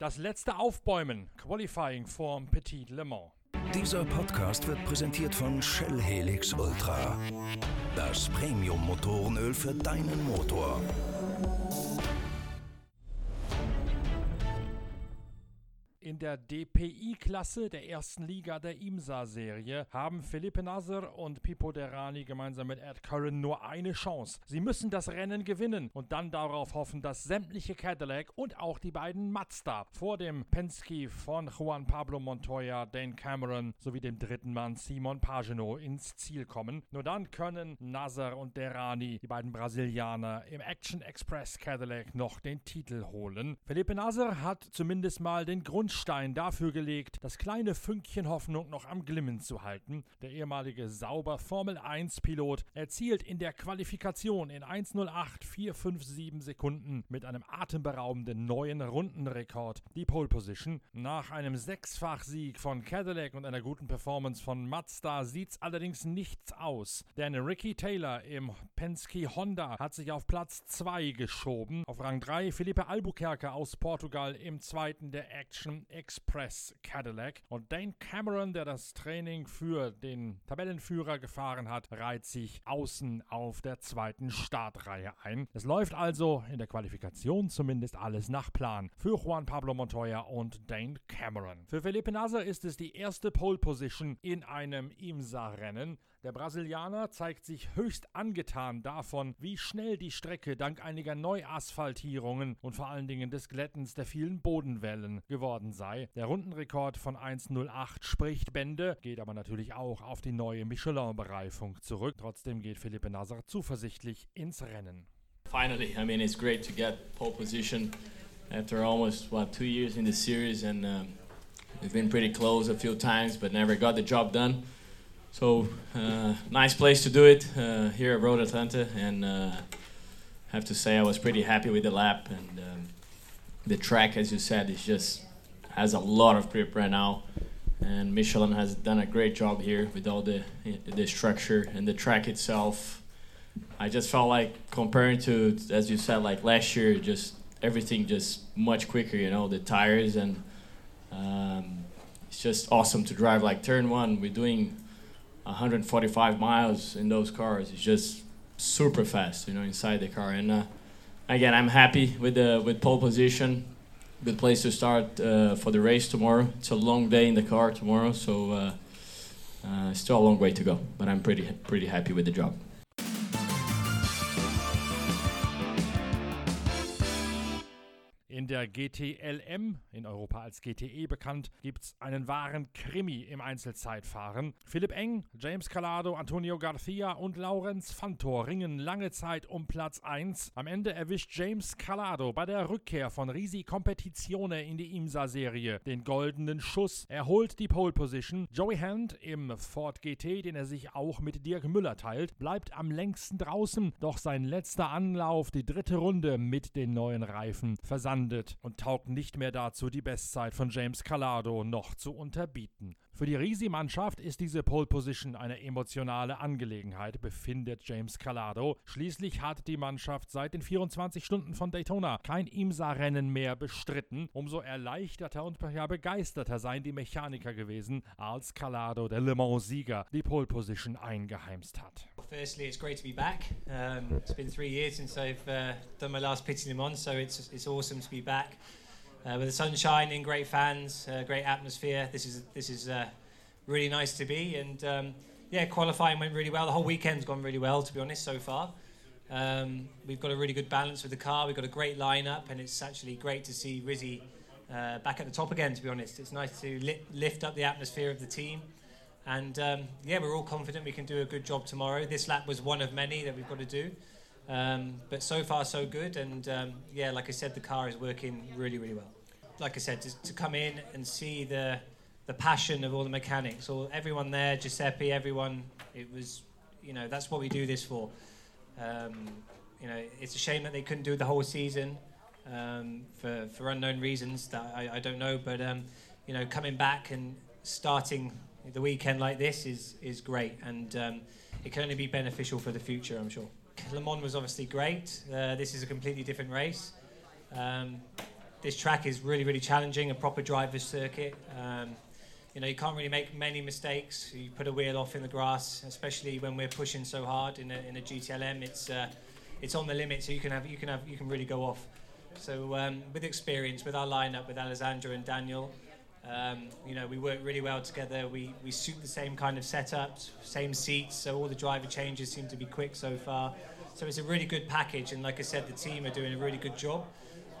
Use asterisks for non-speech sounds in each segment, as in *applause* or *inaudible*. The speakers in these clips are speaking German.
Das letzte Aufbäumen, Qualifying Form Petit Le Mans. Dieser Podcast wird präsentiert von Shell Helix Ultra. Das Premium-Motorenöl für deinen Motor. Der DPI-Klasse der ersten Liga der IMSA-Serie haben Felipe Nasser und Pipo Derani gemeinsam mit Ed Curran nur eine Chance. Sie müssen das Rennen gewinnen und dann darauf hoffen, dass sämtliche Cadillac und auch die beiden Mazda vor dem Penske von Juan Pablo Montoya, Dane Cameron sowie dem dritten Mann Simon Pagino ins Ziel kommen. Nur dann können Nasser und Derani, die beiden Brasilianer, im Action Express Cadillac noch den Titel holen. Felipe Nasser hat zumindest mal den Grundstein Grundstein dafür gelegt, das kleine Fünkchen Hoffnung noch am Glimmen zu halten. Der ehemalige sauber Formel 1-Pilot erzielt in der Qualifikation in 1.08.457 Sekunden mit einem atemberaubenden neuen Rundenrekord die Pole Position. Nach einem Sechsfach-Sieg von Cadillac und einer guten Performance von Mazda sieht's allerdings nichts aus, denn Ricky Taylor im Penske Honda hat sich auf Platz 2 geschoben. Auf Rang 3 Felipe Albuquerque aus Portugal im zweiten der Action Express Cadillac. Und Dane Cameron, der das Training für den Tabellenführer gefahren hat, reiht sich außen auf der zweiten Startreihe ein. Es läuft also in der Qualifikation zumindest alles nach Plan für Juan Pablo Montoya und Dane Cameron. Für Felipe Nasser ist es die erste Pole Position in einem IMSA-Rennen. Der Brasilianer zeigt sich höchst angetan davon, wie schnell die Strecke dank einiger Neuasphaltierungen und vor allen Dingen des Glättens der vielen Bodenwellen geworden sei. Der Rundenrekord von 1.08 spricht Bände, geht aber natürlich auch auf die neue Michelin-Bereifung zurück. Trotzdem geht Philippe Nasser zuversichtlich ins Rennen. Finally, I mean, it's great to get pole position after almost, what, two years in the series and um, we've been pretty close a few times but never got the job done. So uh, nice place to do it uh, here at Road Atlanta, and uh, have to say I was pretty happy with the lap and um, the track, as you said, is just has a lot of grip right now, and Michelin has done a great job here with all the the structure and the track itself. I just felt like comparing to, as you said, like last year, just everything just much quicker. You know, the tires and um, it's just awesome to drive. Like turn one, we're doing 145 miles in those cars. It's just super fast, you know, inside the car. And uh, again, I'm happy with the with pole position. Good place to start uh, for the race tomorrow. It's a long day in the car tomorrow, so uh, uh still a long way to go. But I'm pretty pretty happy with the job. Der GTLM, in Europa als GTE bekannt, gibt es einen wahren Krimi im Einzelzeitfahren. Philipp Eng, James Calado, Antonio Garcia und Laurenz Fantor ringen lange Zeit um Platz 1. Am Ende erwischt James Calado bei der Rückkehr von Risi Competizione in die IMSA-Serie den goldenen Schuss. Er holt die Pole Position. Joey Hand im Ford GT, den er sich auch mit Dirk Müller teilt, bleibt am längsten draußen. Doch sein letzter Anlauf, die dritte Runde mit den neuen Reifen, versandet verschwindet und taugt nicht mehr dazu, die Bestzeit von James Calado noch zu unterbieten. Für die Risi-Mannschaft ist diese Pole Position eine emotionale Angelegenheit, befindet James Calado. Schließlich hat die Mannschaft seit den 24 Stunden von Daytona kein IMSA-Rennen mehr bestritten. Umso erleichterter und begeisterter seien die Mechaniker gewesen, als Calado, der Le Mans-Sieger, die Pole Position eingeheimst hat. Firstly, it's great to be back. Um, it's been three years since I've uh, done my last Petit Le Mans, so it's, it's awesome to be back. uh, with the sun shining, great fans, uh, great atmosphere. This is this is uh, really nice to be, and um, yeah, qualifying went really well. The whole weekend's gone really well, to be honest, so far. Um, we've got a really good balance with the car. We've got a great lineup, and it's actually great to see Rizzy uh, back at the top again. To be honest, it's nice to li- lift up the atmosphere of the team. And um, yeah, we're all confident we can do a good job tomorrow. This lap was one of many that we've got to do. Um, but so far, so good. And um, yeah, like I said, the car is working really, really well. Like I said, to, to, come in and see the the passion of all the mechanics, all everyone there, Giuseppe, everyone. It was, you know, that's what we do this for. Um, you know, it's a shame that they couldn't do the whole season um, for for unknown reasons that I, I don't know. But um, you know, coming back and starting the weekend like this is is great, and um, it can only be beneficial for the future, I'm sure. Le Mans was obviously great. Uh, this is a completely different race. Um, this track is really, really challenging, a proper driver's circuit. Um, you know, you can't really make many mistakes. You put a wheel off in the grass, especially when we're pushing so hard in a, in a GTLM. It's uh, it's on the limit, so you can have you can have you can really go off. So um, with experience, with our lineup, with Alessandro and Daniel, um, you know, we work really well together. We, we suit the same kind of setups, same seats, so all the driver changes seem to be quick so far. So it's a really good package, and like I said, the team are doing a really good job.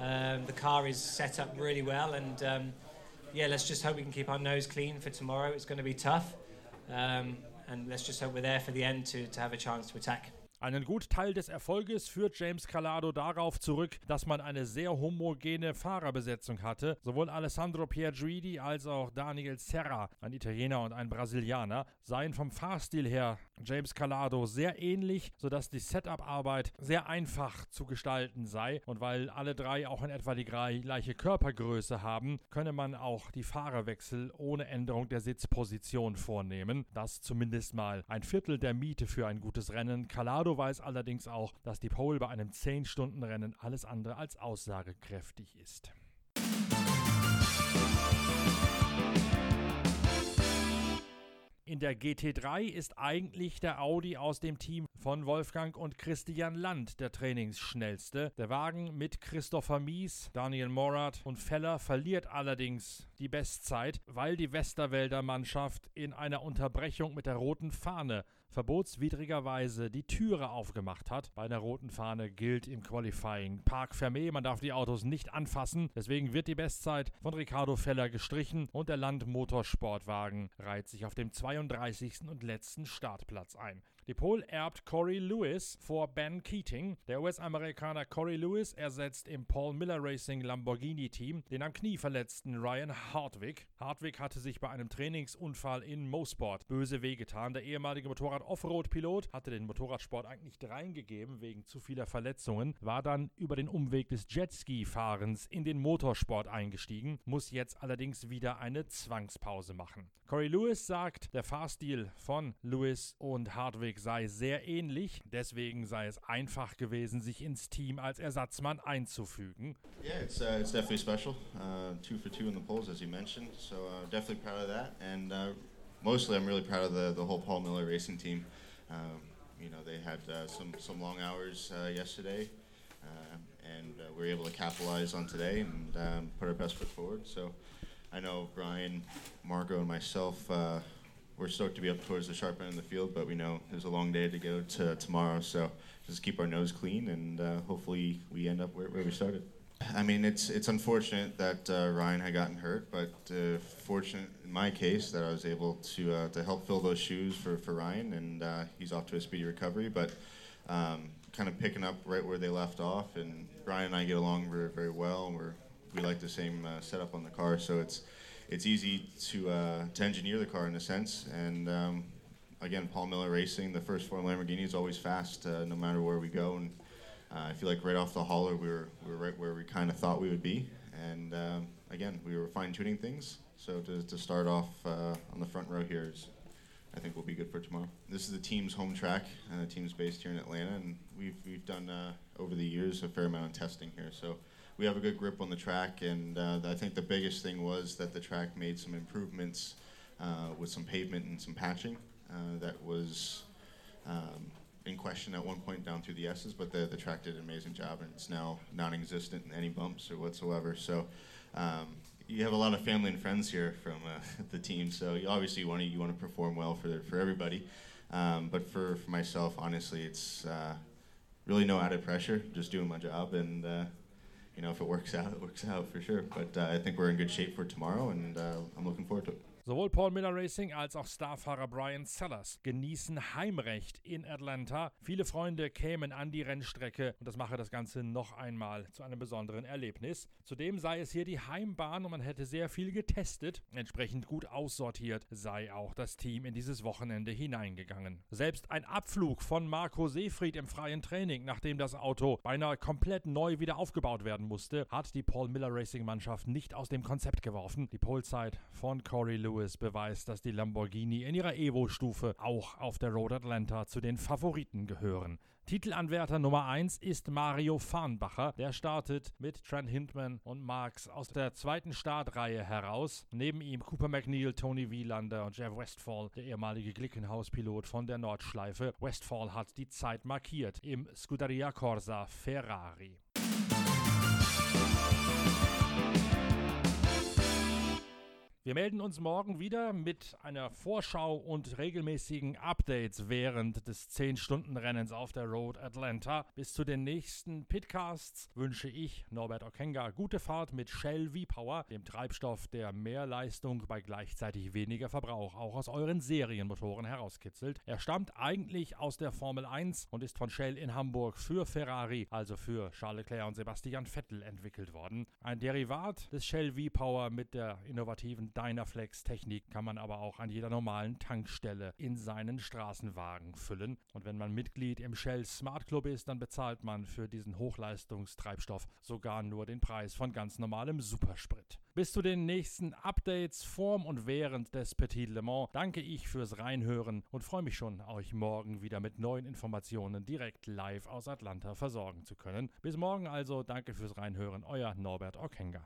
Um, the car is set up really well, and um, yeah, let's just hope we can keep our nose clean for tomorrow. It's going to be tough, um, and let's just hope we're there for the end to, to have a chance to attack. Einen Gutteil des Erfolges führt James Calado darauf zurück, dass man eine sehr homogene Fahrerbesetzung hatte. Sowohl Alessandro Pierguidi als auch Daniel Serra, ein Italiener und ein Brasilianer, seien vom Fahrstil her James Calado sehr ähnlich, sodass die Setup-Arbeit sehr einfach zu gestalten sei. Und weil alle drei auch in etwa die gleiche Körpergröße haben, könne man auch die Fahrerwechsel ohne Änderung der Sitzposition vornehmen. Das zumindest mal ein Viertel der Miete für ein gutes Rennen. Calado weiß allerdings auch, dass die Pole bei einem 10-Stunden-Rennen alles andere als aussagekräftig ist. In der GT3 ist eigentlich der Audi aus dem Team von Wolfgang und Christian Land der Trainingsschnellste. Der Wagen mit Christopher Mies, Daniel Morat und Feller verliert allerdings die Bestzeit, weil die Westerwälder Mannschaft in einer Unterbrechung mit der roten Fahne verbotswidrigerweise die Türe aufgemacht hat. Bei einer roten Fahne gilt im Qualifying Park Fermé, man darf die Autos nicht anfassen. Deswegen wird die Bestzeit von Ricardo Feller gestrichen und der Landmotorsportwagen reiht sich auf dem 32. und letzten Startplatz ein. Die Pole erbt Corey Lewis vor Ben Keating. Der US-Amerikaner Corey Lewis ersetzt im Paul Miller Racing Lamborghini-Team den am Knie verletzten Ryan Hartwig. Hartwig hatte sich bei einem Trainingsunfall in Mosport böse wehgetan. Der ehemalige Motorrad-Offroad-Pilot hatte den Motorradsport eigentlich reingegeben wegen zu vieler Verletzungen, war dann über den Umweg des Jetski-Fahrens in den Motorsport eingestiegen, muss jetzt allerdings wieder eine Zwangspause machen. Corey Lewis sagt, der Fahrstil von Lewis und Hartwig Sei sehr ähnlich, deswegen sei es einfach gewesen, sich ins Team als Ersatzmann einzufügen. Yeah, it's, uh, it's definitely special. Uh, two for two in the polls, as you mentioned, so uh, definitely proud of that. And uh, mostly, I'm really proud of the, the whole Paul Miller racing team. Um, you know, they had uh, some, some long hours uh, yesterday, and we were able to capitalize on today and um, put our best foot forward. So I know Brian, Marco, and myself we're stoked to be up towards the sharp end of the field, but we know there's a long day to go to tomorrow. So just keep our nose clean, and uh, hopefully we end up where, where, we started. I mean, it's it's unfortunate that uh, Ryan had gotten hurt, but uh, fortunate in my case that I was able to uh, to help fill those shoes for, for Ryan, and uh, he's off to a speedy recovery. But um, kind of picking up right where they left off, and Ryan and I get along very very well, and we're we like the same uh, setup on the car, so it's it's easy to uh, to engineer the car in a sense. And um, again, Paul Miller Racing, the first four Lamborghini is always fast, uh, no matter where we go. And uh, I feel like right off the hauler, we were we were right where we kind of thought we would be. And um, again, we were fine tuning things. So to, to start off uh, on the front row here is. I think will be good for tomorrow. This is the team's home track, and the team's based here in Atlanta, and we've we've done uh, over the years a fair amount of testing here. So we have a good grip on the track, and uh, I think the biggest thing was that the track made some improvements uh, with some pavement and some patching uh, that was um, in question at one point down through the S's, but the, the track did an amazing job, and it's now non-existent in any bumps or whatsoever. So. Um, you have a lot of family and friends here from uh, *laughs* the team, so you obviously want to you want to perform well for for everybody. Um, but for, for myself, honestly, it's uh, really no added pressure. Just doing my job, and uh, you know, if it works out, it works out for sure. But uh, I think we're in good shape for tomorrow, and uh, I'm looking forward to it. Sowohl Paul Miller Racing als auch Starfahrer Brian Sellers genießen Heimrecht in Atlanta. Viele Freunde kämen an die Rennstrecke und das mache das Ganze noch einmal zu einem besonderen Erlebnis. Zudem sei es hier die Heimbahn und man hätte sehr viel getestet. Entsprechend gut aussortiert sei auch das Team in dieses Wochenende hineingegangen. Selbst ein Abflug von Marco Seefried im freien Training, nachdem das Auto beinahe komplett neu wieder aufgebaut werden musste, hat die Paul Miller Racing Mannschaft nicht aus dem Konzept geworfen. Die Polezeit von Corey Lewis Lewis beweist, dass die Lamborghini in ihrer Evo-Stufe auch auf der Road Atlanta zu den Favoriten gehören. Titelanwärter Nummer 1 ist Mario Farnbacher. Der startet mit Trent Hindman und Marx aus der zweiten Startreihe heraus. Neben ihm Cooper McNeil, Tony Wielander und Jeff Westfall, der ehemalige Glickenhaus-Pilot von der Nordschleife. Westfall hat die Zeit markiert im Scuderia Corsa Ferrari. Wir melden uns morgen wieder mit einer Vorschau und regelmäßigen Updates während des 10-Stunden-Rennens auf der Road Atlanta. Bis zu den nächsten Pitcasts wünsche ich Norbert Okenga gute Fahrt mit Shell V-Power, dem Treibstoff, der mehr Leistung bei gleichzeitig weniger Verbrauch auch aus euren Serienmotoren herauskitzelt. Er stammt eigentlich aus der Formel 1 und ist von Shell in Hamburg für Ferrari, also für Charles Leclerc und Sebastian Vettel entwickelt worden. Ein Derivat des Shell V-Power mit der innovativen Dynaflex-Technik kann man aber auch an jeder normalen Tankstelle in seinen Straßenwagen füllen. Und wenn man Mitglied im Shell Smart Club ist, dann bezahlt man für diesen Hochleistungstreibstoff sogar nur den Preis von ganz normalem Supersprit. Bis zu den nächsten Updates vorm und während des Petit Le Mans danke ich fürs Reinhören und freue mich schon, euch morgen wieder mit neuen Informationen direkt live aus Atlanta versorgen zu können. Bis morgen also, danke fürs Reinhören, euer Norbert Okenga.